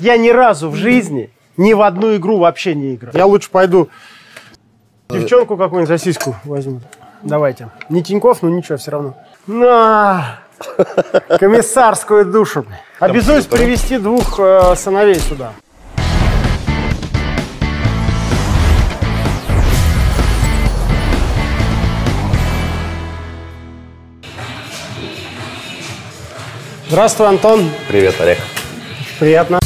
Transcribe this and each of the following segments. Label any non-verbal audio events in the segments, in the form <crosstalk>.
Я ни разу в жизни ни в одну игру вообще не играл. Я лучше пойду девчонку какую-нибудь за сиську возьму. Давайте. Не Тиньков, но ничего, все равно. На! <laughs> Комиссарскую душу. Обязуюсь привести двух э, сыновей сюда. Здравствуй, Антон. Привет, Олег. Приятно.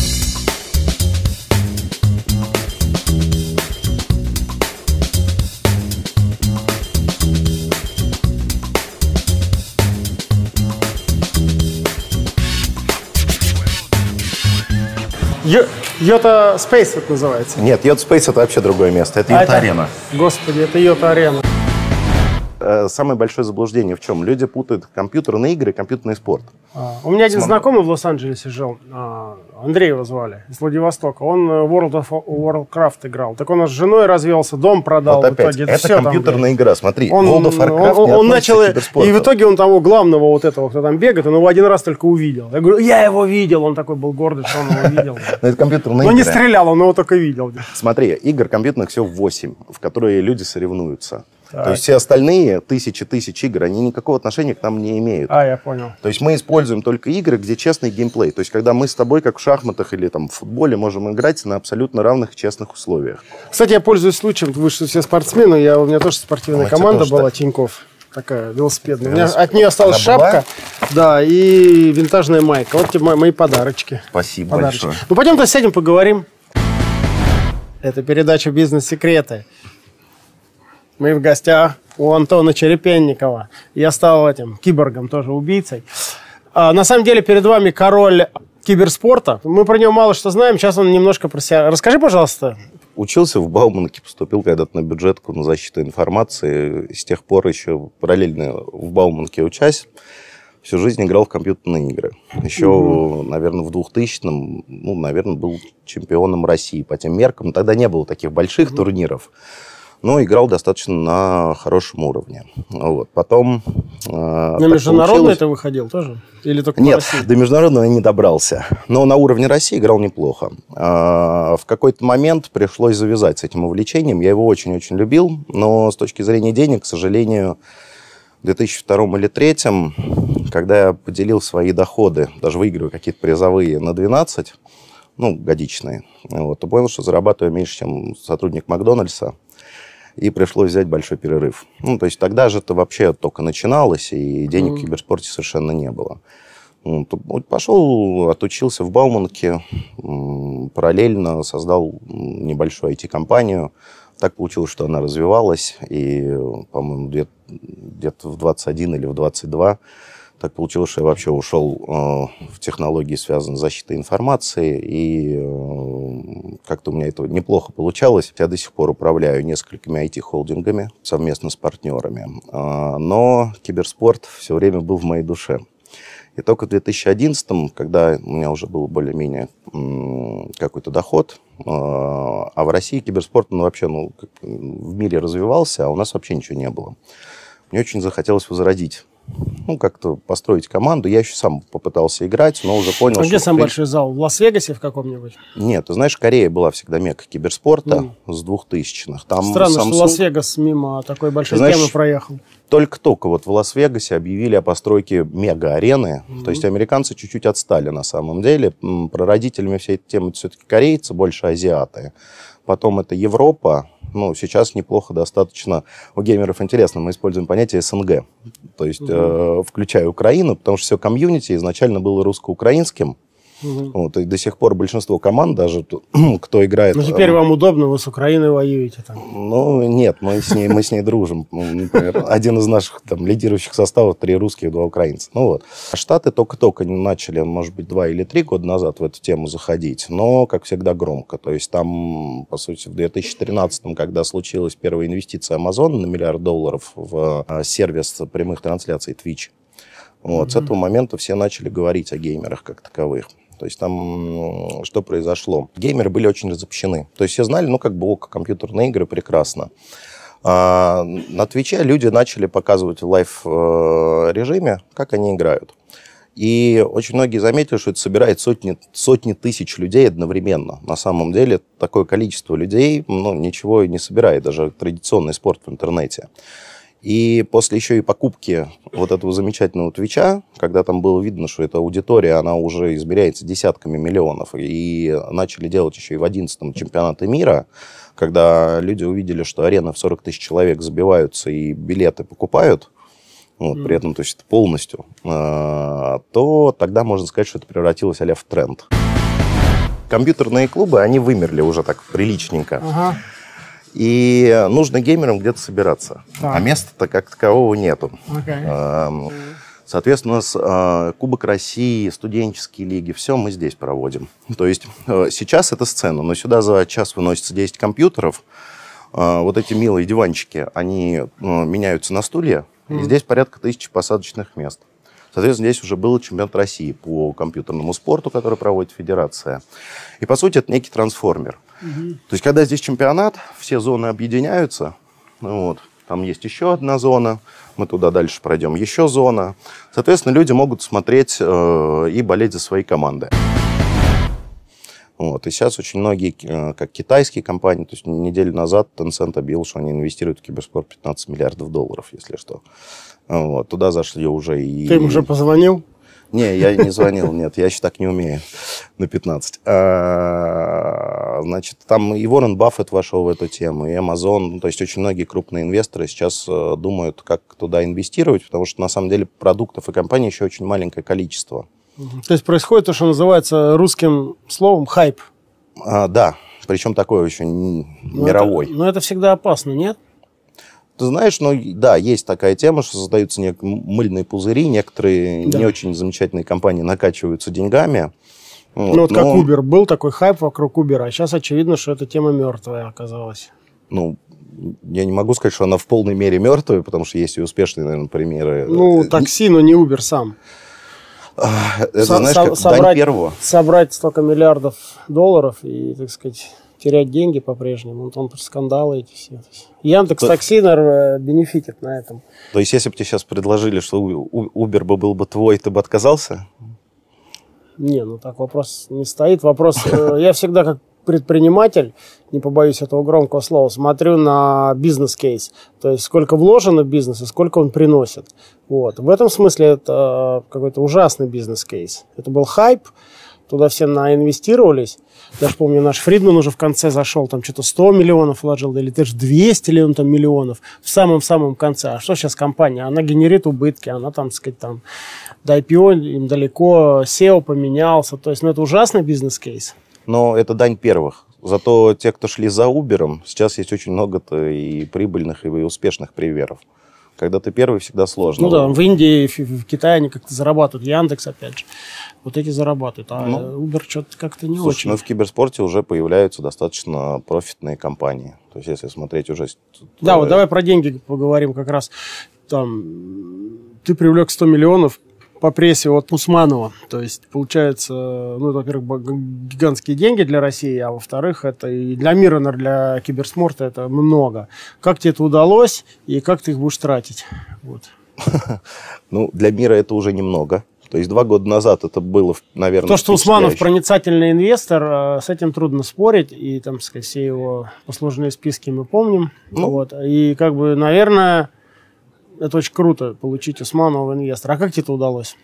Йота Space это называется. Нет, Yacht Space это вообще другое место. Это А это- Арена. Господи, это Йота Арена. Э, Самое большое заблуждение в чем? Люди путают компьютерные игры и компьютерный спорт. А, У меня один знакомый в Лос-Анджелесе жил, а, Андрей его звали, из Владивостока. Он э, World of Warcraft играл. Так он с женой развелся, дом продал. вот в опять, итоге. это там, компьютерная игра. Смотри, Он, World of Warcraft он- он начал, и в итоге он того главного вот этого, кто там бегает, он его один раз только увидел. Я говорю, я его видел, он такой был гордый, что он его видел. <laughs> Но это компьютерные Но не стрелял, он его только видел. Смотри, игр компьютерных всего 8, в которые люди соревнуются. Так. То есть все остальные тысячи тысяч игр, они никакого отношения к нам не имеют. А, я понял. То есть мы используем только игры, где честный геймплей. То есть когда мы с тобой, как в шахматах или там, в футболе, можем играть на абсолютно равных и честных условиях. Кстати, я пользуюсь случаем, вы что все спортсмены, я, у меня тоже спортивная А, команда тоже была, так? Тиньков. Такая велосипедная. У меня от нее осталась Она была? шапка, да, и винтажная майка. Вот тебе мои, мои подарочки. Спасибо Подарочки. большое. Ну, пойдем-то сядем, поговорим. Это передача «Бизнес-секреты». Мы в гостях у Антона Черепенникова. Я стал этим киборгом, тоже убийцей. А, на самом деле перед вами король киберспорта. Мы про него мало что знаем. Сейчас он немножко про себя. Расскажи, пожалуйста. Учился в Бауманке, поступил когда-то на бюджетку на защиту информации. С тех пор еще параллельно в Бауманке учась, всю жизнь играл в компьютерные игры. Еще, наверное, в 2000-м, ну, наверное, был чемпионом России по тем меркам. Тогда не было таких больших турниров, но играл достаточно на хорошем уровне. Вот. Потом... э, На так международный ты выходил тоже? Или только нет, до международного я не добрался. Но на уровне России играл неплохо. А, В какой-то момент пришлось завязать с этим увлечением. Я его очень-очень любил, но с точки зрения денег, к сожалению, в 2002 или 2003, когда я поделил свои доходы, даже выигрывая какие-то призовые на 12, ну, годичные, вот, то понял, что зарабатываю меньше, чем сотрудник Макдональдса, и пришлось взять большой перерыв. Ну, то есть тогда же это вообще только начиналось, и денег в киберспорте совершенно не было. Вот Пошел, отучился в Бауманке, параллельно создал небольшую IT-компанию. Так получилось, что она развивалась, и, по-моему, где- где-то в 21 или в 22 так получилось, что я вообще ушел э, в технологии, связанные с защитой информации, и э, как-то у меня это неплохо получалось. Я до сих пор управляю несколькими IT-холдингами совместно с партнерами, А, но киберспорт все время был в моей душе. И только в 2011, когда у меня уже был более-менее какой-то доход, э, а в России киберспорт ну, вообще ну, в мире развивался, а у нас вообще ничего не было. Мне очень захотелось возродить, ну, как-то построить команду. Я еще сам попытался играть, но уже понял, А где что... самый в принципе, большой зал? В Лас-Вегасе в каком-нибудь? Нет, ты знаешь, Корея была всегда мекка киберспорта с 2000-х. Там Странно, что Samsung- Лас-Вегас мимо такой большой Знаешь, темы проехал. только-только вот в Лас-Вегасе объявили о постройке мега-арены. То есть американцы чуть-чуть отстали на самом деле. Прародителями всей этой темы все-таки корейцы, больше азиаты. Потом это Европа. Ну, сейчас неплохо достаточно. У геймеров интересно, мы используем понятие СНГ. То есть, э, включая Украину, потому что все комьюнити изначально было русско-украинским. Вот, и до сих пор большинство команд, даже <clears throat> кто играет... Ну, теперь э, вам удобно, вы с Украиной воюете там. ну, нет, мы с ней, мы с ней дружим. Например, один из наших там, лидирующих составов три русских, два украинца. Ну вот. А Штаты только-только начали, может быть, два или три года назад в эту тему заходить, но, как всегда, громко. То есть там, по сути, в 2013, когда случилась первая инвестиция Amazon на миллиард долларов в э, сервис прямых трансляций Twitch, вот, с этого момента все начали говорить о геймерах как таковых. То есть там что произошло? Геймеры были очень разобщены. То есть все знали, ну, как бы, ок, компьютерные игры, прекрасно. А на Твиче люди начали показывать в live-режиме, как они играют. И очень многие заметили, что это собирает сотни, сотни тысяч людей одновременно. На самом деле такое количество людей ну, ничего не собирает, даже традиционный спорт в интернете. И после еще и покупки вот этого замечательного Твича, когда там было видно, что эта аудитория, она уже измеряется десятками миллионов, и начали делать еще и в 11-м чемпионаты мира, когда люди увидели, что арены в 40 тысяч человек забиваются и билеты покупают, вот, mm. при этом то есть полностью, э, то тогда можно сказать, что это превратилось а в тренд. Компьютерные клубы, они вымерли уже так приличненько. Ага. И нужно геймерам где-то собираться. Так. А места-то как такового нету. Okay. Соответственно, у нас э, Кубок России, студенческие лиги, все мы здесь проводим. То есть э, сейчас это сцена, но сюда за час выносится 10 компьютеров. Э, вот эти милые диванчики, они меняются на стулья. Mm-hmm. И здесь порядка тысячи посадочных мест. Соответственно, здесь уже был чемпионат России по компьютерному спорту, который проводит федерация. И, по сути, это некий трансформер. Угу. То есть, когда здесь чемпионат, все зоны объединяются. Вот, там есть еще одна зона, мы туда дальше пройдем, еще зона. Соответственно, люди могут смотреть э, и болеть за свои команды. Вот. И сейчас очень многие, э, как китайские компании, то есть неделю назад Tencent объявил, что они инвестируют в киберспорт 15 миллиардов долларов, если что. Вот. Туда зашли уже и... Ты им уже позвонил? Не, я не звонил, нет, я еще так не умею на 15. А, значит, там и Уоррен Баффет вошел в эту тему, и Amazon, ну, то есть очень многие крупные инвесторы сейчас э, думают, как туда инвестировать, потому что на самом деле продуктов и компаний еще очень маленькое количество. То есть происходит то, что называется русским словом хайп. А, да, причем такой очень но мировой. Это, но это всегда опасно, нет? Ты знаешь, ну да, есть такая тема, что создаются нек- мыльные пузыри, некоторые да. не очень замечательные компании накачиваются деньгами. Вот, ну вот но... как Uber, был такой хайп вокруг Uber, а сейчас очевидно, что эта тема мертвая оказалась. Ну, я не могу сказать, что она в полной мере мертвая, потому что есть и успешные, наверное, примеры. Ну, такси, но не Uber сам. Это, Со- знаешь, как собрать, дань первого. Собрать столько миллиардов долларов и, так сказать, терять деньги по-прежнему. Вот он скандалы эти все. Яндекс Такси, наверное, бенефитит на этом. То есть, если бы тебе сейчас предложили, что Uber бы был бы твой, ты бы отказался? Не, ну так вопрос не стоит. Вопрос, э, <laughs> я всегда как предприниматель, не побоюсь этого громкого слова, смотрю на бизнес-кейс. То есть, сколько вложено в бизнес и сколько он приносит. Вот. В этом смысле это э, какой-то ужасный бизнес-кейс. Это был хайп, туда все наинвестировались. Даже помню, наш Фридман уже в конце зашел, там что-то 100 миллионов вложил, или даже 200 ли он там миллионов в самом-самом конце. А что сейчас компания? Она генерит убытки, она там, так сказать, там до IPO им далеко, SEO поменялся. То есть, ну, это ужасный бизнес-кейс. Но это дань первых. Зато те, кто шли за Uber, сейчас есть очень много-то и прибыльных, и успешных примеров. Когда ты первый, всегда сложно. Ну да, в Индии, в Китае они как-то зарабатывают. Яндекс, опять же вот эти зарабатывают. А ну, Uber что-то как-то не слушай, очень. Ну, в киберспорте уже появляются достаточно профитные компании. То есть, если смотреть уже... Да, вот давай про деньги поговорим как раз. Там, ты привлек 100 миллионов по прессе от Усманова. То есть, получается, ну, во-первых, гигантские деньги для России, а во-вторых, это и для мира, для киберспорта это много. Как тебе это удалось и как ты их будешь тратить? Вот. <laughs> Ну, для мира это уже немного. То есть два года назад это было, наверное, То, что Усманов проницательный инвестор, э, с этим трудно спорить. И там, сказать, все его послужные списки мы помним. Ну. Вот. И как бы, наверное, это очень круто получить Усманова инвестора. А как тебе это удалось?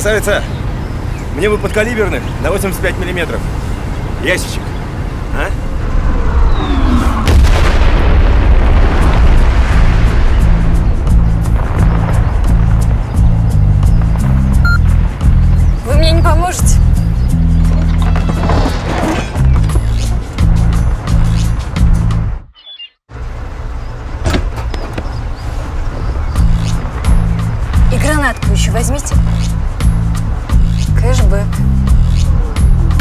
Красавица, мне бы подкалиберных на 85 миллиметров. Ящичек. А? Вы мне не поможете? И гранатку еще возьмите.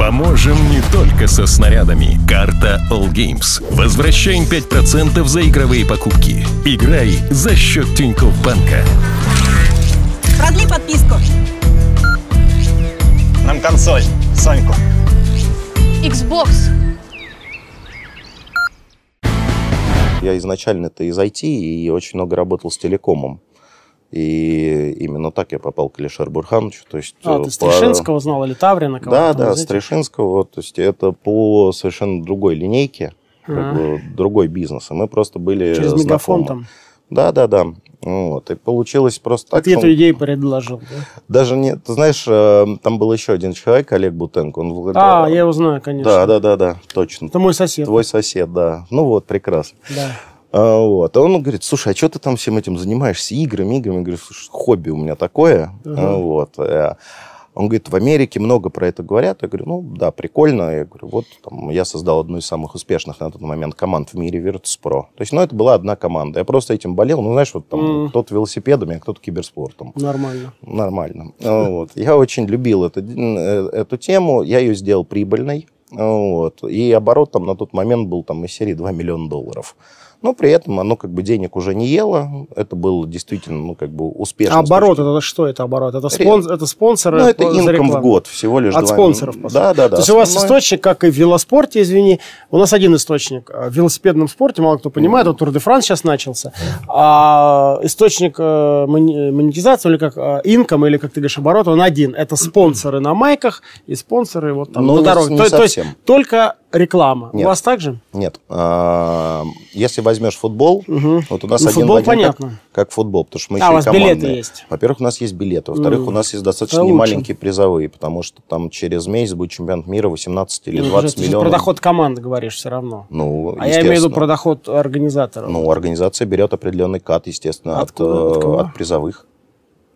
Поможем не только со снарядами. Карта All Games. Возвращаем 5% за игровые покупки. Играй за счет Тинькофф Банка. Продли подписку. Нам консоль, Соньку. Xbox. Я изначально-то из IT и очень много работал с телекомом. И именно так я попал к Алишеру Бурхановичу. То есть, А, э, ты по- Стришинского знал или Таврина? Да, да, этих? Стришинского. То есть это по совершенно другой линейке, как А. бы другой бизнес. И мы просто были Через знакомы. мегафон там. Да, да, да. Вот. И получилось просто так. ты что эту идею предложил, да? Даже не... Ты знаешь, э, там был еще один человек, Олег Бутенко. Он А, я его знаю, конечно. Да, да, да, да, точно. Это мой сосед. Твой сосед, да. Ну вот, прекрасно. Да. А, вот. А он говорит, слушай, а что ты там всем этим занимаешься? Играми, играми? Я говорю, слушай, хобби у меня такое. А, Вот. Э, Он говорит, в Америке много про это говорят. Я говорю, ну да, прикольно. Я говорю, вот там, я создал одну из самых успешных на тот момент команд в мире Virtus.pro. То есть, ну, это была одна команда. Я просто этим болел. Ну, знаешь, вот там Мгм. кто-то велосипедами, а кто-то киберспортом. Нормально. Нормально. А, Вот. Я очень любил это, э, эту тему. Я ее сделал прибыльной. Вот. И оборот там на тот момент был там из серии 2 миллиона долларов. Но при этом оно как бы денег уже не ело. Это было действительно, ну, как бы успешно. А оборот, точки- это что это оборот? Это, спон... это спонсоры Ну, это инком в год всего лишь От 2 спонсоров, по сути. Да, да, да. То есть у вас Основной- источник, как и в велоспорте, извини, у нас один источник. А В велосипедном спорте, мало кто понимает, вот Тур де Франс сейчас начался, а источник э, монетизации, или как э, инком, или как ты говоришь, оборот, он один. Это спонсоры на майках и спонсоры вот там Ну, на дороге. не то, то есть только реклама. Нет. У вас так же? Нет. А, Если возьмешь футбол, Мгм. вот у нас Ну, один футбол в один как- понятно. Как, футбол, потому что мы А, еще у и вас билеты командные. есть. Во-первых, у нас есть билеты. Во-вторых, у нас есть достаточно Это лучше. немаленькие призовые, потому что там через месяц будет чемпионат мира 18 или Ну, 20 ты же миллионов. про доход команды говоришь все равно. Ну, А я имею в виду про доход организатора. Ну, организация берет определенный кат, естественно, от, Откуда? От э, кого? от призовых.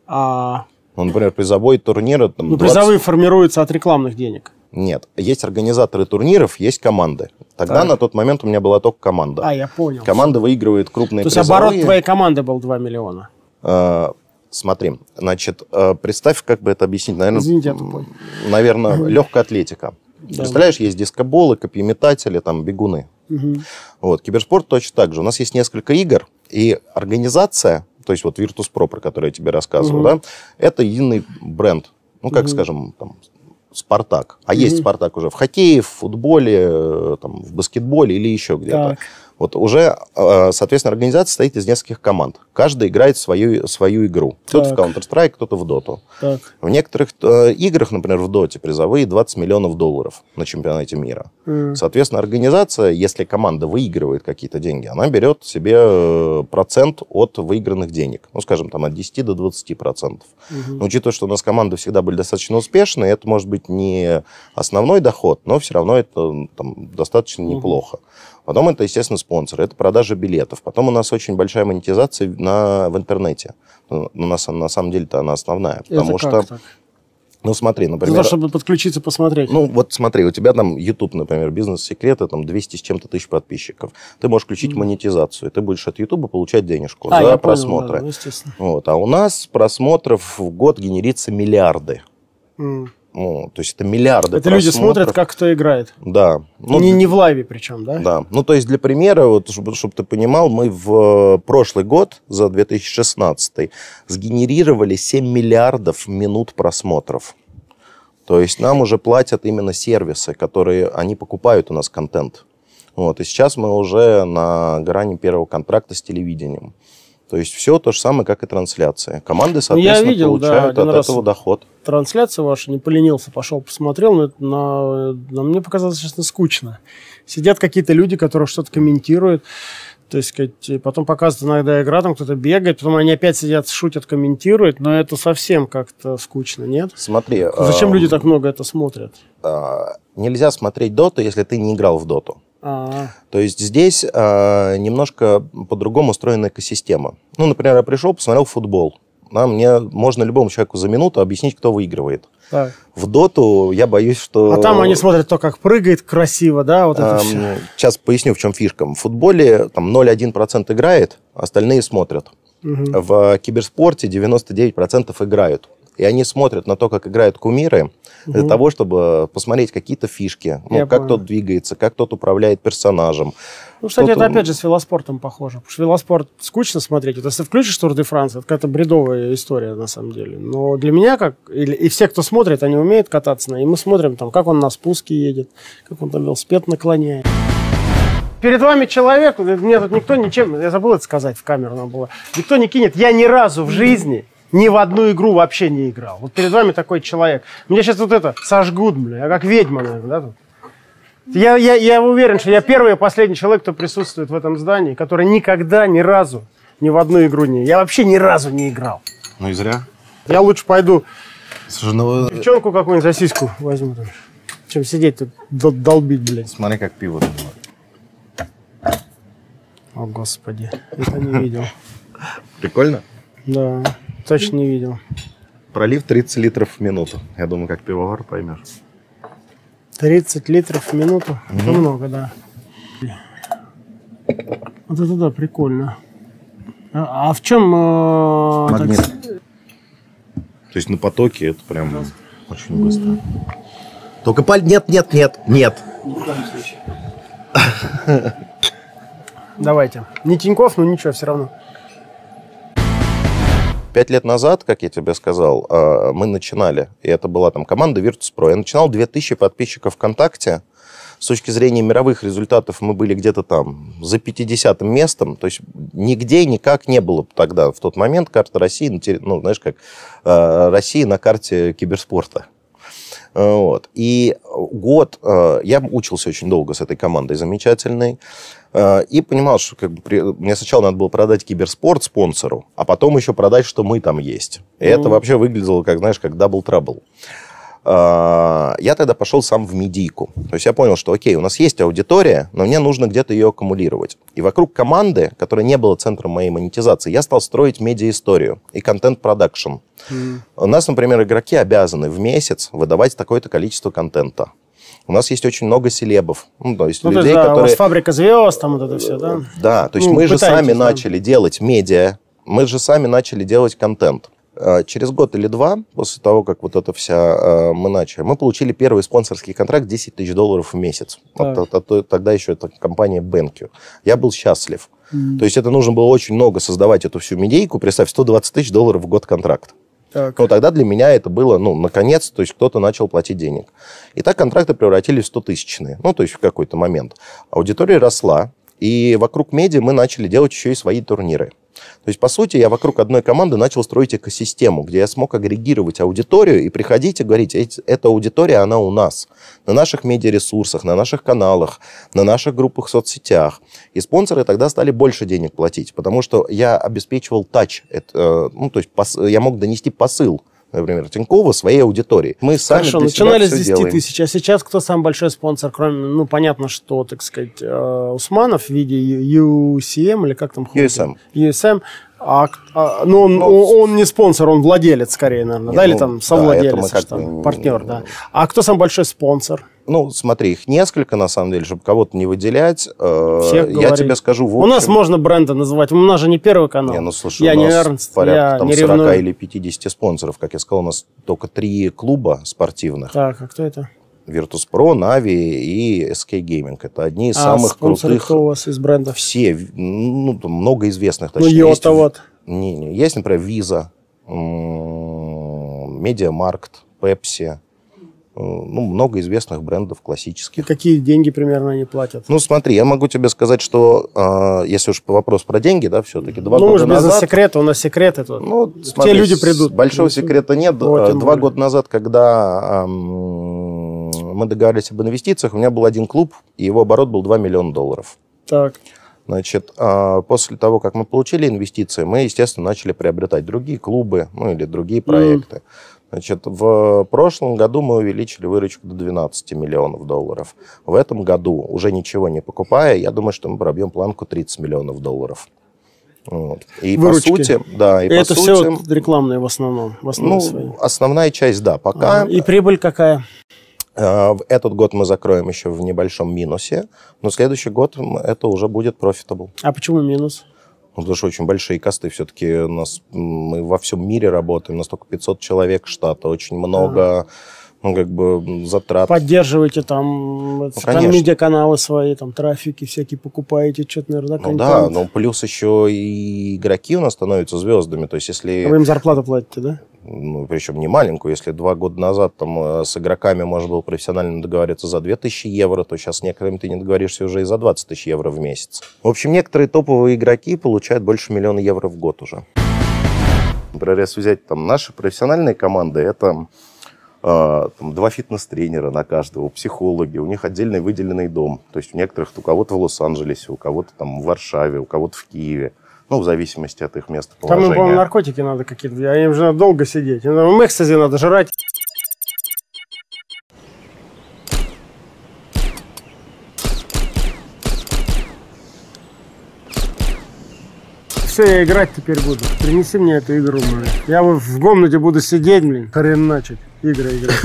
А, Ну, например, призовой турнир... там ну, 20 призовые формируются от рекламных денег. Нет. Есть организаторы турниров, есть команды. Тогда Так. на тот момент у меня была только команда. А, я понял. Команда выигрывает крупные То есть призовые. оборот твоей команды был 2 миллиона. Э, Смотри, значит, э, представь, как бы это объяснить. Наверное, Извините, я тупой. Наверное, легкая атлетика. Представляешь, есть дискоболы, копьеметатели, там, бегуны. Мгм. Вот, киберспорт точно так же. У нас есть несколько игр, и организация, то есть вот Virtus.pro, про который я тебе рассказывал, Мгм. да, это единый бренд. Ну, как, скажем, там, Спартак. А есть Спартак уже в хоккее, в футболе, э, там, в баскетболе или еще где-то. Так. Вот уже, э, соответственно, организация состоит из нескольких команд. Каждая играет свою, свою игру. Кто-то в. Counter-Strike, кто-то в Доту. Так. В некоторых э, играх, например, в Доте, призовые 20 миллионов долларов на чемпионате мира. М. Соответственно, организация, если команда выигрывает какие-то деньги, она берет себе э, процент от выигранных денег. Ну, скажем, там от 10 до 20 процентов. Но учитывая, что у нас команды всегда были достаточно успешные, это может быть не основной доход, но все равно это там, достаточно неплохо. Потом это, естественно, спонсоры, это продажа билетов. Потом у нас очень большая монетизация на, в интернете. Ну, У нас на самом деле-то она основная. Потому Это что, так? ну смотри, За например... то, чтобы подключиться, посмотреть. Ну, вот смотри, у тебя там YouTube, например, бизнес-секреты, там 200 с чем-то тысяч подписчиков. Ты можешь включить монетизацию, и ты будешь от YouTube получать денежку а, за я понял, просмотры. да, ну, естественно. Вот. А у нас просмотров в год генерится миллиарды. М. Ну, то есть это миллиарды Это люди просмотров. смотрят, как кто играет. Да. Ну, не, не в лайве причем, да? Да. Ну, то есть, для примера, вот, чтобы, чтобы ты понимал, мы в э, прошлый год, за 2016, сгенерировали 7 миллиардов минут просмотров. То есть, нам уже платят именно сервисы, которые, они покупают у нас контент. Вот. И сейчас мы уже на грани первого контракта с телевидением. То есть, все то же самое, как и трансляция. Команды, Ну, я соответственно, видел, да, получают один от раз. этого доход. Трансляция ваша, не поленился, пошел посмотрел, но, это на, на мне показалось, честно, скучно. Сидят какие-то люди, которые что-то комментируют. То есть, потом показывают иногда игра, там кто-то бегает, потом они опять сидят, шутят, комментируют, но это совсем как-то скучно, нет? Смотри. Зачем эм, люди так много это смотрят? а, Нельзя смотреть доту, если ты не играл в доту. А, То есть здесь э, немножко по-другому устроена экосистема. Ну, например, я пришел, посмотрел футбол. Да, мне можно любому человеку за минуту объяснить, кто выигрывает. так. В доту я боюсь, что... А там они смотрят то, как прыгает красиво, да, вот это Эм, все. Сейчас поясню, в чем фишка. В футболе там 0,1% играет, остальные смотрят. В киберспорте 99% играют. И они смотрят на то, как играют кумиры, для того, чтобы посмотреть какие-то фишки, ну, Я как понял. тот двигается, как тот управляет персонажем. Ну, кстати, это опять же с велоспортом похоже. Потому что велоспорт скучно смотреть. Вот если включишь Тур де Франс, это какая-то бредовая история на самом деле. Но для меня, как или, и все, кто смотрит, они умеют кататься на. И мы смотрим, там, как он на спуске едет, как он там велосипед наклоняет. Перед вами человек, мне тут никто ничем, я забыл это сказать в камеру, надо было, никто не кинет. Я ни разу в жизни ни в одну игру вообще не играл. Вот перед вами такой человек. Меня сейчас вот это сожгут, бля, я как ведьма, наверное, да, тут? Я, я, я уверен, что я первый и последний человек, кто присутствует в этом здании, который никогда, ни разу, ни в одну игру не... Я вообще ни разу не играл. Ну и зря. Я лучше пойду Слушай, ну девчонку какую-нибудь за сиську возьму, там, чем сидеть тут дол- долбить, блядь. смотри, как пиво. О, Господи, это не видел. <laughs> Прикольно? Да, точно не видел. Пролив 30 литров в минуту. Я думаю, как пивовар поймешь. 30 литров в минуту. Это много, да. Вот это да, прикольно. А, а в чем... э, так Магнит. с- То есть на потоке это прям очень быстро. Только паль... Нет, нет, нет, нет. Давайте. Не Тиньков, но ничего, все равно. Пять лет назад, как я тебе сказал, э, мы начинали, и это была там команда Virtus.pro. Я начинал 2000 подписчиков ВКонтакте. С точки зрения мировых результатов мы были где-то там за 50 местом. То есть нигде никак не было тогда, в тот момент, карта России, ну, знаешь, как э, Россия на карте киберспорта. Вот. И год, э, я учился очень долго с этой командой замечательной, э, и понимал, что как бы, при- мне сначала надо было продать киберспорт спонсору, а потом еще продать, что мы там есть. И это вообще выглядело, как, знаешь, как double trouble. Э, Я тогда пошел сам в медийку. То есть я понял, что окей, у нас есть аудитория, но мне нужно где-то ее аккумулировать. И вокруг команды, которая не была центром моей монетизации, я стал строить медиа-историю и контент-продакшн. У нас, например, игроки обязаны в месяц выдавать такое-то количество контента. У нас есть очень много селебов, ну, то есть Ну, то людей, есть, да, у которые... вас фабрика звезд, там вот это все, да? Да, то есть Ну, мы же сами да. начали делать медиа, мы же сами начали делать контент. Э, Через год или два, после того, как вот это вся э, мы начали, мы получили первый спонсорский контракт 10 тысяч долларов в месяц. Так. это- это- тогда еще это компания BenQ. Я был счастлив. То есть это нужно было очень много создавать эту всю медийку. Представь, 120 тысяч долларов в год контракт. Так. Но тогда для меня это было, ну, наконец, то есть кто-то начал платить денег. И так контракты превратились в 100-тысячные. Ну, то есть в какой-то момент. Аудитория росла, и вокруг медиа мы начали делать еще и свои турниры. То есть, по сути, я вокруг одной команды начал строить экосистему, где я смог агрегировать аудиторию и приходить и говорить, «Эти- эта аудитория, она у нас. На наших медиаресурсах, на наших каналах, на наших группах в соцсетях. И спонсоры тогда стали больше денег платить, потому что я обеспечивал тач. Э, ну, то есть я мог донести посыл, например, Тинькова своей аудитории. Мы сами Хорошо, начинали с всё 10 делаем. тысяч, а сейчас кто самый большой спонсор, кроме, ну, понятно, что, так сказать, э, Усманов в виде UCM или как там? USM. USM. А, а, ну, он, Ну, он- не спонсор, он владелец скорее, наверное, Не, да, или ну, там да, совладелец, как что, партнер, да. А кто самый большой спонсор? Ну, смотри, их несколько, на самом деле, чтобы кого-то не выделять. Э, Всех я говори. тебе скажу, в У нас общем- можно бренды называть, у нас же не первый канал. Не, ну слушай, я у не нас Эрнст, порядка я там не 40 ревную. или 50 спонсоров. Как я сказал, у нас только три клуба спортивных. Так, а кто это? Virtus.pro, Navi и SK Gaming. Это одни из а самых крутых. кто у вас из брендов? Все, ну, много известных. Ну, точнее. Йота есть, вот. Не, не, есть, например, Visa, Медиамаркт, Pepsi. э, Ну, много известных брендов И классических. какие деньги примерно они платят? Ну, смотри, я могу тебе сказать, что э, если уж вопрос про деньги, да, все-таки два ну, мы же года без назад... секрета, у нас секреты тут. Ну, Те смотри, люди с- придут. Большого секрета нет. Вот, Э, Два года назад, когда эм, мы договаривались об инвестициях, у меня был один клуб, и его оборот был 2 миллиона долларов. Так. Значит, а, после того, как мы получили инвестиции, мы, естественно, начали приобретать другие клубы, ну, или другие проекты. Значит, в прошлом году мы увеличили выручку до 12 миллионов долларов. В этом году, уже ничего не покупая, я думаю, что мы пробьем планку 30 миллионов долларов. Вот. И Выручки. по сути, да, и, И по это сути, все рекламные в основном. В основном ну, основная часть, да, пока. А, И прибыль какая? Э, Этот год мы закроем еще в небольшом минусе, но следующий год это уже будет profitable. А почему минус? Ну, потому что очень большие косты все-таки у нас, мы во всем мире работаем, у нас только 500 человек штата, очень много, ну, как бы затрат. Поддерживаете там, там конечно. медиаканалы свои, там трафики всякие покупаете, что-то, наверное, Ну да, ну плюс еще и игроки у нас становятся звездами. То есть если, Вы им зарплату платите, да? ну, причем не маленькую, если два года назад там э, с игроками можно было профессионально договориться за 2000 евро, то сейчас с некоторыми ты не договоришься уже и за 20 тысяч евро в месяц. В общем, некоторые топовые игроки получают больше миллиона евро в год уже. Например, если взять там наши профессиональные команды, это э, там, два фитнес-тренера на каждого, психологи, у них отдельный выделенный дом. То есть у некоторых, у кого-то в Лос-Анджелесе, у кого-то там в Варшаве, у кого-то в Киеве. Ну, в зависимости от их места Там, им, по-моему, наркотики надо какие-то. Им же надо долго сидеть. Им экстази надо жрать. Все, я играть теперь буду. Принеси мне эту игру, блин. Я вот в комнате буду сидеть, блин, хреначить. Игры играть.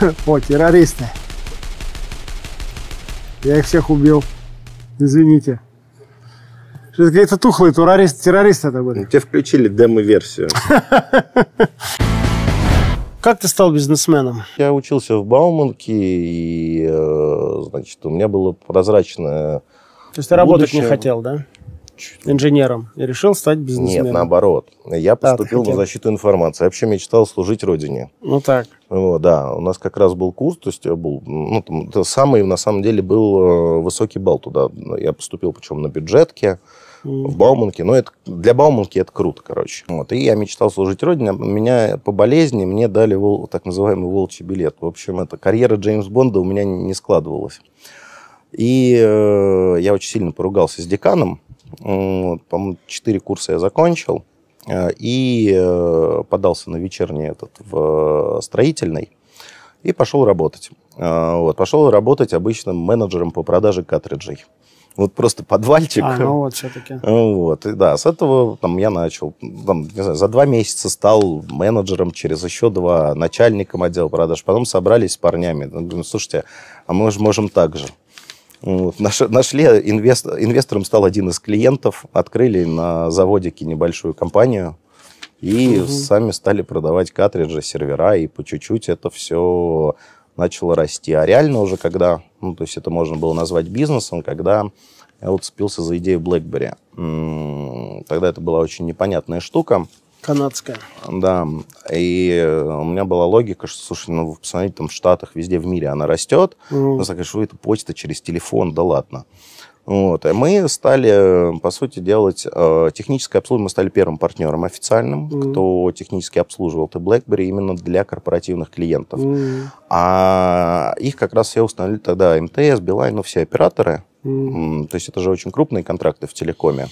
<laughs> О, террористы. Я их всех убил. Извините. Что это какие-то тухлые террористы, террористы это были. Тебе включили демо-версию. <laughs> Как ты стал бизнесменом? Я учился в Бауманке, и, э, значит, у меня было прозрачное... То есть ты работать не Будущее. хотел, да? Инженером. И решил стать бизнесменом. Нет, наоборот. Я поступил на хотел. защиту информации. Я вообще мечтал служить Родине. Ну так. Вот, да, у нас как раз был курс, то есть я был, ну, там, самый, на самом деле, был э, высокий балл туда. Я поступил, причем на бюджетке, в Бауманке. Но это, для Бауманки это круто, короче. Вот, и я мечтал служить Родине. Меня по болезни мне дали вол- так называемый волчий билет. В общем, это карьера Джеймс Бонда у меня не складывалась. И э, я очень сильно поругался с деканом. Вот, по-моему, четыре курса я закончил. Э, И э, подался на вечерний этот в э, строительный. И пошел работать. Э, Вот, пошел работать обычным менеджером по продаже картриджей. Вот просто подвальчик. А, ну вот все-таки. Вот, и да, с этого там я начал, там, не знаю, за два месяца стал менеджером, через еще два начальником отдела продаж. Потом собрались с парнями. Ну, говорю, слушайте, а мы же можем так же. Вот, наш- нашли, инвест- инвестором стал один из клиентов, открыли на заводике небольшую компанию и сами стали продавать картриджи, сервера, и по чуть-чуть это все начало расти. А реально уже когда, ну, то есть это можно было назвать бизнесом, когда я вот цепился за идею BlackBerry. Тогда это была очень непонятная штука. Канадская. Да, и у меня была логика, что, слушай, ну, посмотрите, там в Штатах, везде в мире она растет. Мгм. Ну, что это почта через телефон, да ладно. Вот. И мы стали, по сути, делать э, техническое обслуживание. Мы стали первым партнером официальным, Мгм. кто технически обслуживал ты BlackBerry именно для корпоративных клиентов. М, А их как раз все установили тогда МТС, Билайн, ну, все операторы. М, То есть это же очень крупные контракты в телекоме.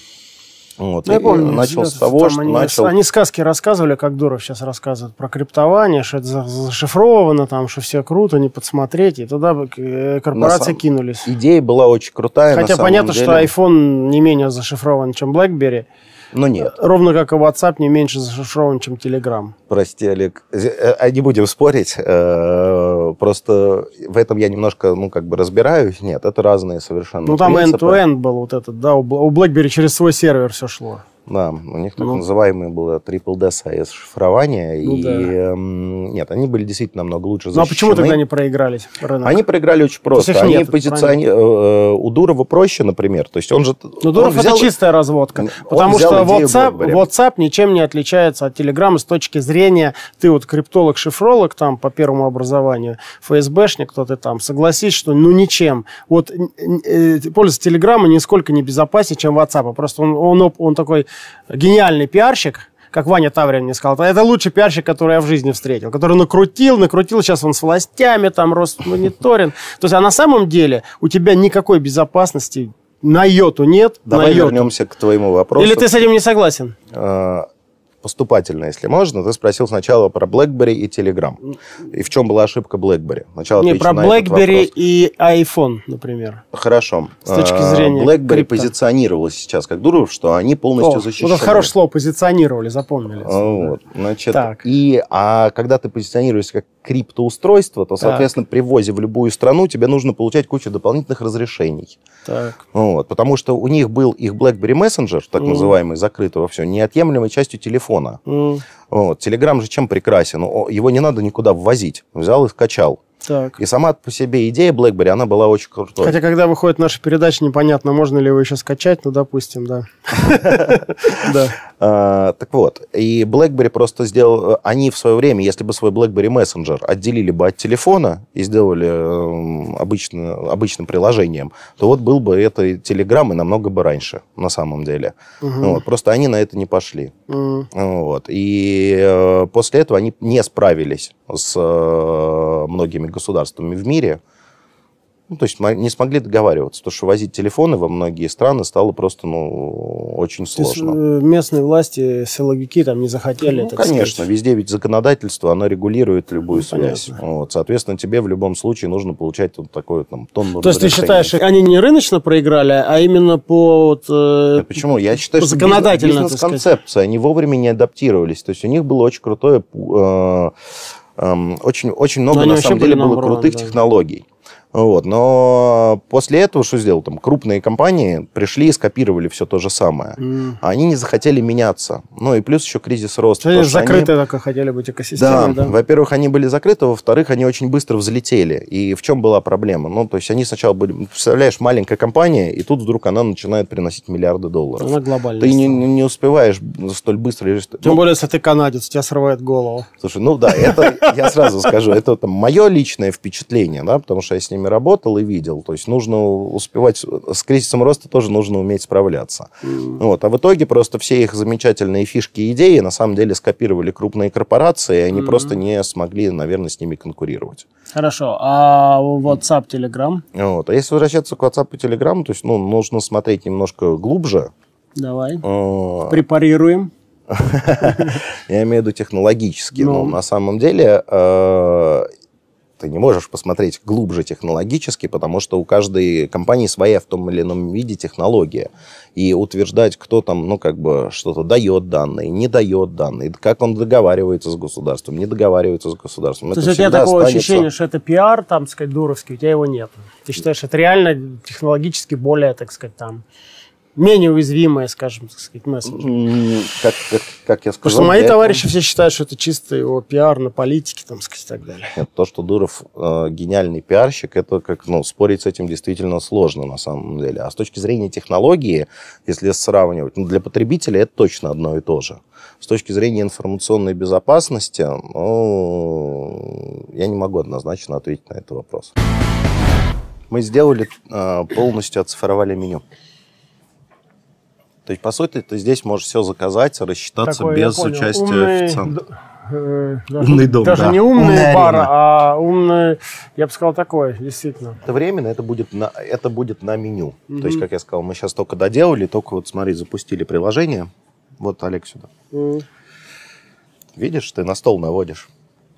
Вот. Ну, я помню, начал с того, что они, начал... они сказки рассказывали, как Дуров сейчас рассказывает про криптование, что это за- зашифровано, там, что все круто, не подсмотреть. И туда э, корпорации самом- кинулись. Идея была очень крутая. Хотя понятно, деле. что iPhone не менее зашифрован, чем BlackBerry. Ну нет, Ровно как и WhatsApp не меньше зашифрован, чем Telegram. прости, Олег. Э, э, Не будем спорить. э, Просто в этом я немножко, ну, как бы разбираюсь. Нет, это разные совершенно Ну, там end-to-end был вот этот, да, у BlackBerry через свой сервер все шло. Да, у них так Ну. называемое было Triple DSS шифрование. Ну и да. эм, нет, они были действительно намного лучше Ну, а почему защищены. тогда не проигрались рынок? Они проиграли очень просто. их Они нет, позициони- э, У Дурова проще, например. То есть он же... Ну, Дуров взял- это чистая разводка. Потому что WhatsApp. WhatsApp ничем не отличается от Telegram с точки зрения, ты вот криптолог-шифролог там по первому образованию, ФСБшник, кто ты там, согласись, что ну ничем. Вот э, пользоваться Телеграма нисколько не безопаснее, чем WhatsApp. Просто он, он, он такой гениальный пиарщик, как Ваня Таврин мне сказал, это лучший пиарщик, который я в жизни встретил, который накрутил, накрутил, сейчас он с властями, там, Росмониторинг. То есть, а на самом деле у тебя никакой безопасности на йоту нет, Давай на йоту. вернемся к твоему вопросу. Или ты с этим не согласен? Поступательно, если можно. Ты спросил сначала про BlackBerry и Telegram. И в чем была ошибка BlackBerry? Сначала Не, про BlackBerry и iPhone, например. Хорошо. С точки А, зрения BlackBerry крипто. позиционировалась сейчас как дуров, что они полностью О, защищены. вот это хорошее слово, позиционировали, запомнили. А, Вот, значит, Так. и, а когда ты позиционируешься как криптоустройство, то, соответственно, при ввозе в любую страну тебе нужно получать кучу дополнительных разрешений. Так. Вот, потому что у них был их BlackBerry Messenger, так Мгм. называемый, закрытый во все, неотъемлемой частью телефона. М, Вот, Telegram же чем прекрасен? Его не надо никуда ввозить. Взял и скачал. Так. И сама по себе идея BlackBerry, она была очень крутой. Хотя, когда выходит наша передача, непонятно, можно ли его еще скачать, ну, допустим, да. <laughs> А, так вот, и BlackBerry просто сделал... Они в свое время, если бы свой BlackBerry Messenger отделили бы от телефона и сделали эм, обычно, обычным приложением, то вот был бы это Telegram и намного бы раньше, на самом деле. Ну Вот, просто они на это не пошли. М, Вот. И э, после этого они не справились с э, многими государствами в мире. Ну, то есть не смогли договариваться. Потому что возить телефоны во многие страны стало просто ну, очень То есть сложно. э, местные власти, силовики там не захотели, Ну, конечно, сказать. везде ведь законодательство, оно регулирует любую Ну, связь. понятно. Вот, соответственно, тебе в любом случае нужно получать вот такое там тонну То есть ты считаешь, они не рыночно проиграли, а именно по... вот, э, Почему? Я считаю, по что законодательно, бизнес-концепция, они вовремя не адаптировались. То есть у них было очень крутое, э, эм, очень, очень много, на самом деле, было крутых да. технологий. Вот. Но после этого что сделал? Там крупные компании пришли и скопировали все то же самое. А они не захотели меняться. Ну и плюс еще кризис роста. Они потому что они- закрытые только хотели быть Да, экосистемой, да? во-первых, они были закрыты, во-вторых, они очень быстро взлетели. И в чем была проблема? Ну, то есть они сначала были, представляешь, маленькая компания, и тут вдруг она начинает приносить миллиарды долларов. Она глобальная. Ты не, не- успеваешь столь быстро... Тем Ну, более, если ты канадец, тебя срывает голову. Слушай, ну да, это я сразу скажу, это мое личное впечатление, да, потому что я с ними работал и видел. То есть нужно успевать, с кризисом роста тоже нужно уметь справляться. Вот. А в итоге просто все их замечательные фишки и идеи на самом деле скопировали крупные корпорации, и они просто не смогли, наверное, с ними конкурировать. Хорошо. А WhatsApp, Telegram? Вот. А если возвращаться к WhatsApp и Telegram, то есть ну, нужно смотреть немножко глубже. Давай. Э, Препарируем. <laughs> Я имею в виду технологически. Ну. Но на самом деле э, ты не можешь посмотреть глубже технологически, потому что у каждой компании своя в том или ином виде технология. И утверждать, кто там, ну, как бы, что-то дает данные, не дает данные, как он договаривается с государством, не договаривается с государством. То есть у тебя такое останется- ощущение, что это пиар, там, сказать, дуровский, у тебя его нет. Ты считаешь, это реально технологически более, так сказать, там, менее уязвимое, скажем, так сказать, месседж? М, Как, как, как я сказал... Потому что мои товарищи все считают, что это чисто его пиар на политике, там, сказать, и так далее. Нет, то, что Дуров э, гениальный пиарщик, это как, ну, спорить с этим действительно сложно на самом деле. А с точки зрения технологии, если сравнивать, ну, для потребителя это точно одно и то же. С точки зрения информационной безопасности, ну, я не могу однозначно ответить на этот вопрос. Мы сделали, э, полностью оцифровали меню. То есть, по сути, ты здесь можешь все заказать, рассчитаться Такой, я без участия умный официанта. э, даже, Умный дом, Даже да. не умный Умная бар, арена. а умный, я бы сказал, такой, действительно. Это временно, это будет на, это будет на меню. То есть, как я сказал, мы сейчас только доделали, только вот смотри, запустили приложение. Вот, Олег, сюда. М. Видишь, ты на стол наводишь.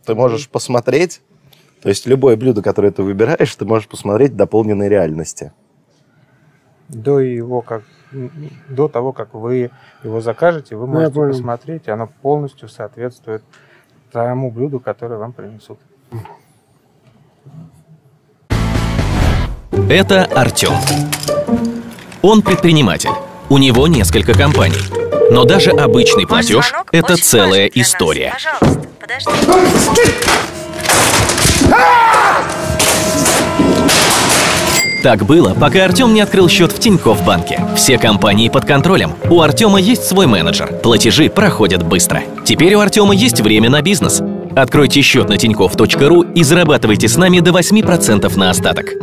Ты можешь посмотреть, то есть любое блюдо, которое ты выбираешь, ты можешь посмотреть в дополненной реальности. до его как до того, как вы его закажете, вы Ну, я можете понял. посмотреть, и оно полностью соответствует тому блюду, которое вам принесут. Это Артем. Он предприниматель. У него несколько компаний. Но даже обычный платеж – это целая история. Пожалуйста, подожди. Так было, пока Артем не открыл счет в Тинькофф банке. Все компании под контролем. У Артема есть свой менеджер. Платежи проходят быстро. Теперь у Артема есть время на бизнес. Откройте счет на тинькофф.ру и зарабатывайте с нами до 8% на остаток.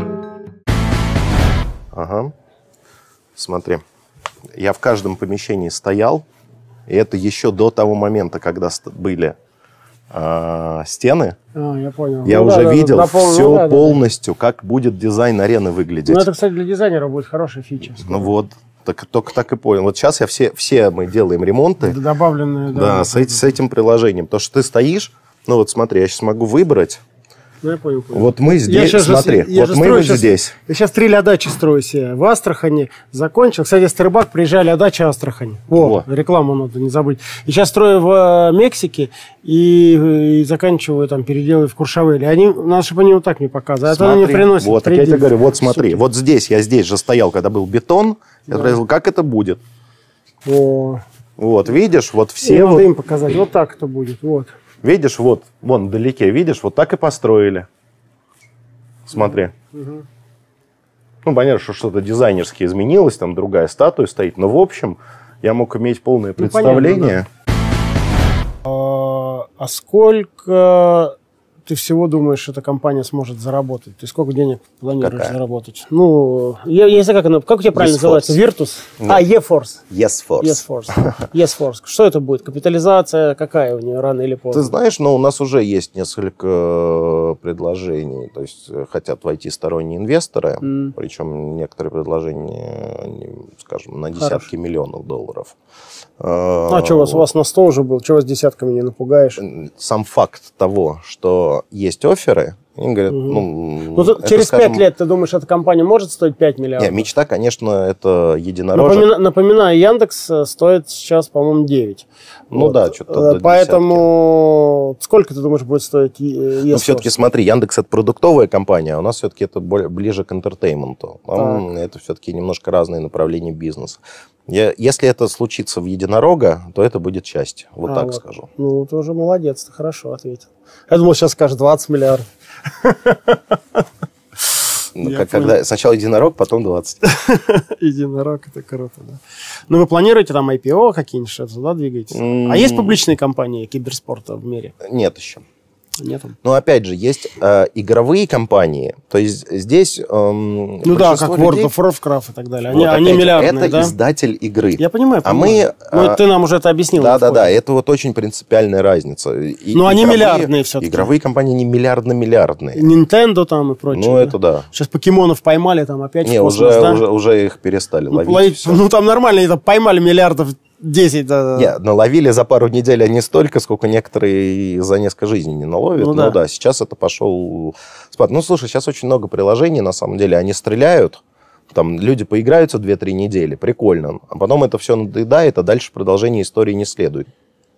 Ага. Смотри. Я в каждом помещении стоял, и это еще до того момента, когда были а, стены. А, я понял. Я Ну уже да, видел да, напомню, все ну да, да, да. полностью, как будет дизайн арены выглядеть. Ну, это, кстати, для дизайнера будет хорошая фича. Ну вот. так, только так и понял. Вот сейчас я все, все мы делаем ремонты. Добавленные, да. Да, с, с этим приложением. То, что ты стоишь, ну вот смотри, я сейчас могу выбрать. Ну, я понял, понял. Вот мы Я здесь, щас же- смотри, я вот мы вот щас- здесь. Я сейчас три дачи строю себе. В Астрахани закончил. Кстати, с Рыбак приезжали дача Астрахань. Во, Во. рекламу надо не забыть. И сейчас строю в э, Мексике и, и заканчиваю там, переделываю в Куршавеле. Они, надо, чтобы они вот так не показывают. А то они Смотри, приносят. Вот, так я тебе говорю, вот смотри, Супер. вот здесь, я здесь же стоял, когда был бетон, я спросил, как это будет? О. Вот, видишь, вот Все надо вот, им показать. Вот так это будет. Вот. Видишь, вот, вон вдалеке, видишь, вот так и построили. Смотри. Ну, понятно, что что-то дизайнерски изменилось, там другая статуя стоит, но в общем я мог иметь полное Ну, понятно, представление. А, а сколько ты всего думаешь, эта компания сможет заработать? Ты сколько денег планируешь Какая? заработать? Ну, я, я не знаю, как она, как у тебя правильно Yes-Force. называется? Virtus? А, E-Force. Yes, Force. Yes-Force. Yes-Force. Что это будет? Капитализация какая у нее рано или поздно? Ты знаешь, но у нас уже есть несколько э, предложений, то есть э, хотят войти сторонние инвесторы, М. причем некоторые предложения, скажем, на десятки Хорошо. миллионов долларов. Ну, а что у вас? У вас на 100 уже был? Чего вас десятками не напугаешь? Сам факт того, что есть оферы, они говорят, ну, Ну, тут это, через скажем, 5 лет ты думаешь, эта компания может стоить 5 миллиардов? Не, мечта, конечно, это единорожек. Напомина- напоминаю, Яндекс э, стоит сейчас, по-моему, 9. Ну да, что-то Э, до Поэтому сколько ты думаешь будет стоить Но Yes все-таки смотри, Яндекс это продуктовая компания, а у нас все-таки это более, ближе к интертейменту. Там это все-таки немножко разные направления бизнеса. Я, если это случится в единорога, то это будет счастье. Вот А, так вот. скажу. Ну, ты уже молодец, ты хорошо ответил. Я думал, сейчас скажешь 20 миллиардов. Ну, как, понял. когда сначала единорог, потом 20. <laughs> Единорог, это круто, да. Ну, вы планируете там IPO какие-нибудь, что-то туда двигаетесь? А есть публичные компании киберспорта в мире? Нет еще. Нету? Но опять же, есть э, игровые компании. То есть здесь эм, Ну да, как World людей- of Warcraft и так далее. Вот Они, они опять же, миллиардные, это да? издатель игры. Я понимаю, А понимаю. мы, Ну, а, ты нам уже это объяснил. Да, на да, входе. да, это вот очень принципиальная разница. И Но они игровые- миллиардные всё-таки. Игровые компании не миллиардно-миллиардные. Nintendo там и прочее. Ну, это да. Сейчас покемонов поймали там опять Не, космос, уже, да? уже, уже их перестали ну, ловить. ловить- ну, там нормально, они там поймали миллиардов 10. Да, Не, наловили за пару недель они столько, сколько некоторые за несколько жизней не наловят. Ну Ну, да. да. сейчас это пошел спад. Ну, слушай, сейчас очень много приложений, на самом деле, они стреляют, там люди поиграются 2-3 недели, прикольно, а потом это все надоедает, а дальше продолжение истории не следует.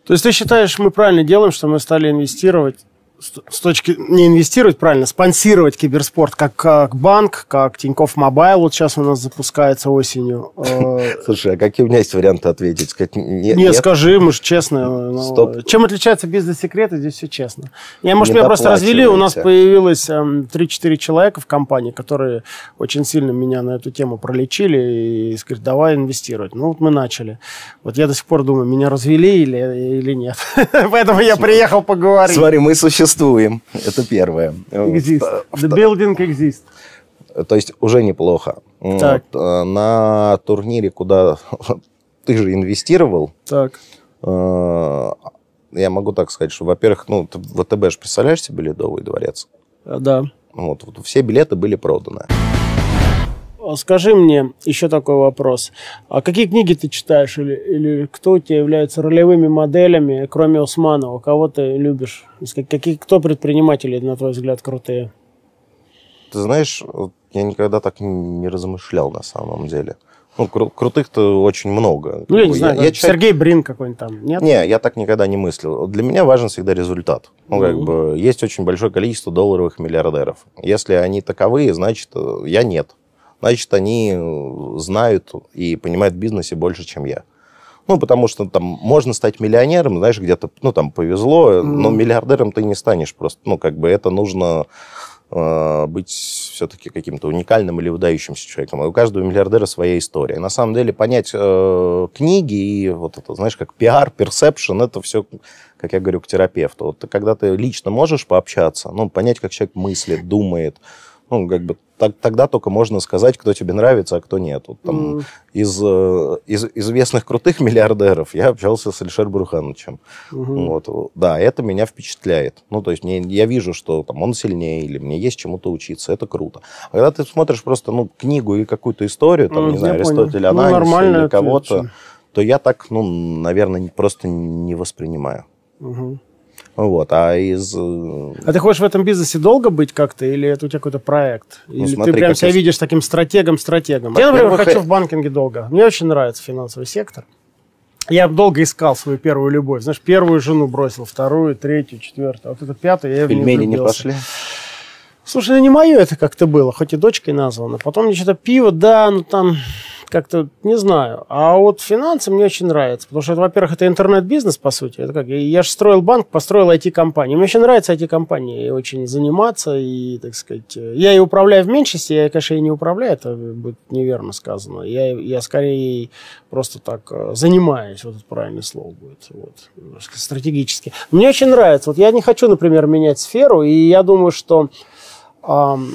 То есть ты считаешь, мы правильно делаем, что мы стали инвестировать с точки не инвестировать правильно, спонсировать киберспорт как, как банк, как Тинькофф Мобайл вот сейчас у нас запускается осенью. <laughs> Э, Слушай, а какие у меня есть варианты ответить? Сказать, не- Не, скажи, мы же честно. ну, Стоп. Чем отличается бизнес-секреты, здесь все честно. Я, может, меня просто развели, у нас появилось эм, 3-4 человека в компании, которые очень сильно меня на эту тему пролечили и сказали, давай инвестировать. Ну, вот мы начали. Вот я до сих пор думаю, меня развели или, или нет. <laughs> Поэтому я приехал поговорить. Смотри, мы существуем. Это первое. Exist. Вто- The building exists. То есть уже неплохо. Так. Вот, э, на турнире, куда <laughs> ты же инвестировал, Так. э, я могу так сказать, что, во-первых, ну, ВТБ же представляешь себе Ледовый дворец? Да. Вот, вот все билеты были проданы. А Скажи мне еще такой вопрос. А какие книги ты читаешь? Или, или кто у тебя являются ролевыми моделями, кроме Усманова? Кого ты любишь? Какие, кто предприниматели, на твой взгляд, крутые? Ты знаешь, я никогда так не размышлял на самом деле. Ну, кру- крутых-то очень много. Ну, я не знаю, я человек- Сергей Брин какой-нибудь там, нет? Не, я так никогда не мыслил. Для меня важен всегда результат. Ну, как Мгм. бы, есть очень большое количество долларовых миллиардеров. Если они таковые, значит, э, я нет. Значит, они э, знают и понимают в бизнесе больше, чем я. Ну, потому что там можно стать миллионером, знаешь, где-то, ну, там повезло, э, но миллиардером ты не станешь просто. Ну, как бы это нужно э, быть все-таки каким-то уникальным или выдающимся человеком. И у каждого миллиардера своя история. На самом деле понять э, книги и вот это, знаешь, как пиар, персепшн, это все, как я говорю, к терапевту. Вот когда ты лично можешь пообщаться, ну, понять, как человек мыслит, думает, Ну, как бы так- тогда только можно сказать, кто тебе нравится, а кто нет. Вот там М. из, э, из известных крутых <laughs> миллиардеров я общался с Алишер Брухановичем. Мгм. Вот, да, это меня впечатляет. Ну, то есть мне, я вижу, что там он сильнее, или мне есть чему-то учиться, это круто. А когда ты смотришь просто ну, книгу или какую-то историю, там, Ну, не знаю. Аристотеля, Ну, или кого-то, то я так, ну, наверное, просто не воспринимаю. Мгм. Вот, а из... э, А ты хочешь в этом бизнесе долго быть как-то, или это у тебя какой-то проект? Или смотри, ты прям себя я видишь таким стратегом-стратегом? Я, например, хочу в банкинге долго. Мне очень нравится финансовый сектор. Я долго искал свою первую любовь. Знаешь, первую жену бросил, вторую, третью, четвертую. А Вот это пятую я Пельмени не влюбился. пошли? Слушай, ну не мое это как-то было, хоть и дочкой названо. Потом мне что-то пиво, да, ну там как-то, не знаю. А вот финансы мне очень нравятся, потому что, во-первых, это интернет-бизнес, по сути. Это как, я же строил банк, построил IT-компанию. Мне очень нравится IT-компания, очень заниматься, и, так сказать, э, я и управляю в меньшинстве, я, конечно, и не управляю, это будет неверно сказано. Я, я скорее просто так э, занимаюсь, вот это правильное слово будет, вот, стратегически. Мне очень нравится. Вот я не хочу, например, менять сферу, и я думаю, что Ам,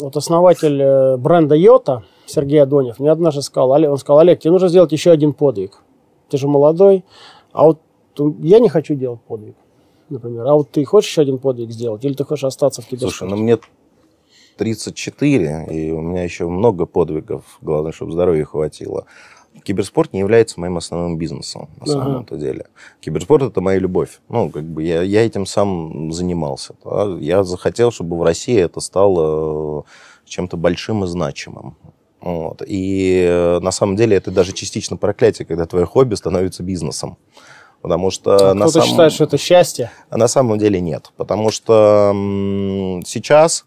вот основатель э, бренда Йота, Сергей Адонев, мне однажды сказал, он сказал, Олег, тебе нужно сделать еще один подвиг. Ты же молодой, а вот я не хочу делать подвиг, например. А вот ты хочешь еще один подвиг сделать, или ты хочешь остаться в киберспорте? Слушай, ну мне 34, и у меня еще много подвигов. Главное, чтобы здоровья хватило. Киберспорт не является моим основным бизнесом, на Ага. самом-то деле. Киберспорт – это моя любовь. Ну, как бы я, я этим сам занимался. Я захотел, чтобы в России это стало э, чем-то большим и значимым. Вот. И э, на самом деле это даже частично проклятие, когда твое хобби становится бизнесом. Потому что А на кто-то самом- считает, что это счастье. а на самом деле нет. Потому что сейчас,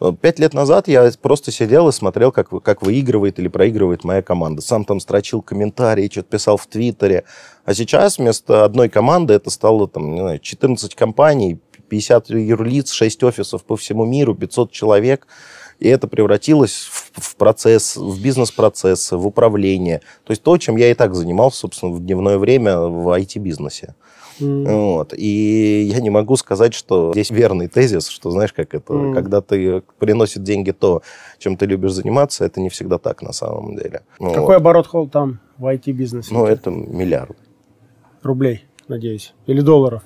э, пять лет назад я просто сидел и смотрел, как, как выигрывает или проигрывает моя команда. Сам там строчил комментарии, что-то писал в Твиттере. А сейчас вместо одной команды это стало там, не знаю, 14 компаний, 50 юрлиц, 6 офисов по всему миру, 500 человек. И это превратилось в, в процесс, в бизнес-процессы, в управление. То есть то, чем я и так занимался, собственно, в дневное время в IT-бизнесе. Вот. И я не могу сказать, что здесь верный тезис, что знаешь, как это, Мгм. когда ты приносит деньги то, чем ты любишь заниматься, это не всегда так на самом деле. Какой вот. оборот холл там в IT-бизнесе? Ну, это миллиард. Рублей, надеюсь. Или долларов.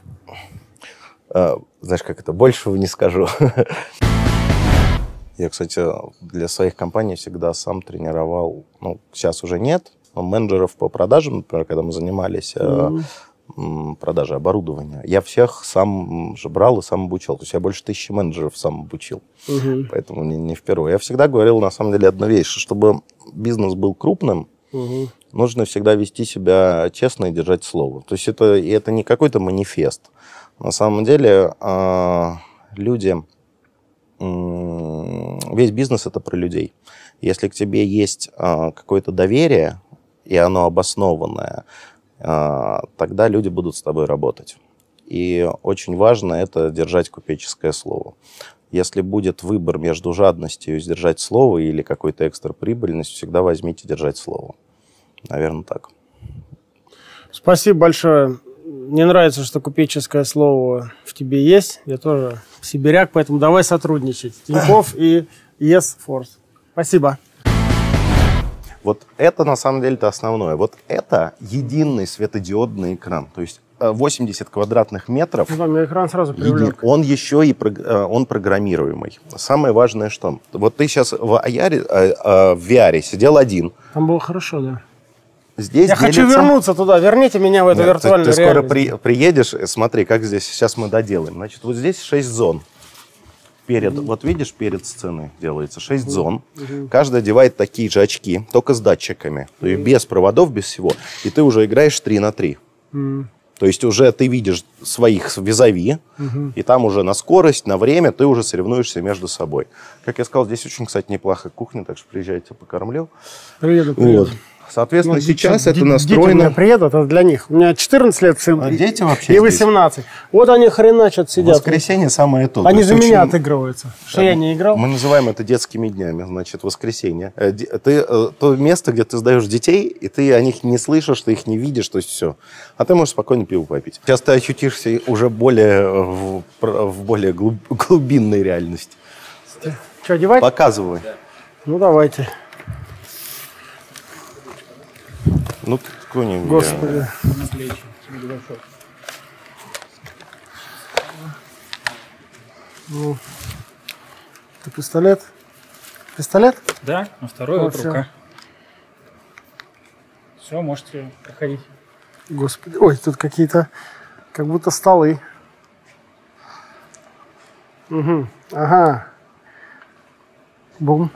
А, знаешь, как это, большего не скажу. <laughs> Я, кстати, для своих компаний всегда сам тренировал, ну, сейчас уже нет, но менеджеров по продажам, например, когда мы занимались м, продажей оборудования, я всех сам же брал и сам обучал. То есть я больше тысячи менеджеров сам обучил. Мгм. Поэтому не, не впервые. Я всегда говорил, на самом деле, одну вещь, что чтобы бизнес был крупным, Мгм. нужно всегда вести себя честно и держать слово. То есть это, и это не какой-то манифест. На самом деле а, люди, весь бизнес это про людей. Если к тебе есть а, какое-то доверие, и оно обоснованное, а, тогда люди будут с тобой работать. И очень важно это держать купеческое слово. Если будет выбор между жадностью и сдержать слово или какой-то экстра прибыльностью, всегда возьмите держать слово. Наверное, так. Спасибо большое. Мне нравится, что купеческое слово в тебе есть. Я тоже сибиряк, поэтому давай сотрудничать. Тиньков и Yes Force. Спасибо. Вот это на самом деле-то основное. Вот это единый светодиодный экран. То есть э, 80 квадратных метров. Ну, там экран сразу привлек. Он еще и э, он программируемый. Самое важное, что вот ты сейчас в, AR, э, э, в VR сидел один. Там было хорошо, да. Здесь Я хочу делится- вернуться туда. Верните меня в эту Нет, виртуальную ты, скоро реальность. при- приедешь, э, смотри, как здесь сейчас мы доделаем. Значит, вот здесь 6 зон. Перед, вот видишь, перед сценой делается 6 зон. Каждый одевает такие же очки, только с датчиками. То есть без проводов, без всего. И ты уже играешь 3 на 3. То есть уже ты видишь своих визави, и там уже на скорость, на время ты уже соревнуешься между собой. Как я сказал, здесь очень, кстати, неплохая кухня, так что приезжайте, покормлю. Приеду, приеду. Вот. Соответственно, Ну, сейчас это ди- Дети меня настроено... приедут, это для них. У меня 14 лет сын. А дети вообще И здесь? 18. Вот они хреначат сидят. Воскресенье самое то. Они То за есть меня очень- отыгрываются. Что я не играл? Мы называем это детскими днями, значит, воскресенье. Э, Ты, э, то место, где ты сдаешь детей, и ты о них не слышишь, ты их не видишь, то есть все. А ты можешь спокойно пиво попить. Сейчас ты ощутишься уже более э, в, в более глуб- глубинной реальности. Что, одевать? Показывай. Ну, давайте. Ну, ткни. Господи. Ну, это пистолет? Пистолет? Да, а второй Вот вот всё. рука. Все, можете проходить. Господи. Ой, тут какие-то, как будто столы. Угу. Ага. Бум.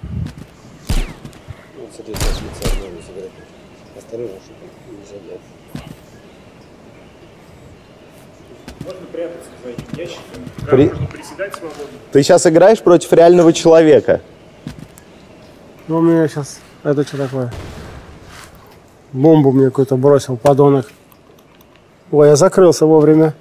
Можно прятаться за этим ящиком. При- можно приседать свободно. Ты сейчас играешь против реального человека. Ну, у меня сейчас... Это что такое? Бомбу мне какой-то бросил, подонок. Ой, я закрылся вовремя.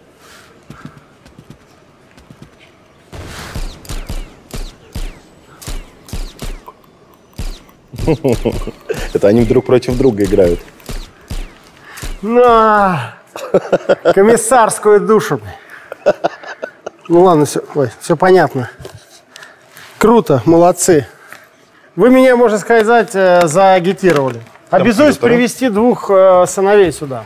<laughs> Это они друг против друга играют. На! Комиссарскую душу. Ну ладно, все, ой, все понятно. Круто, молодцы. Вы меня, можно сказать, э, заагитировали. Обязуюсь привести двух э, сыновей сюда.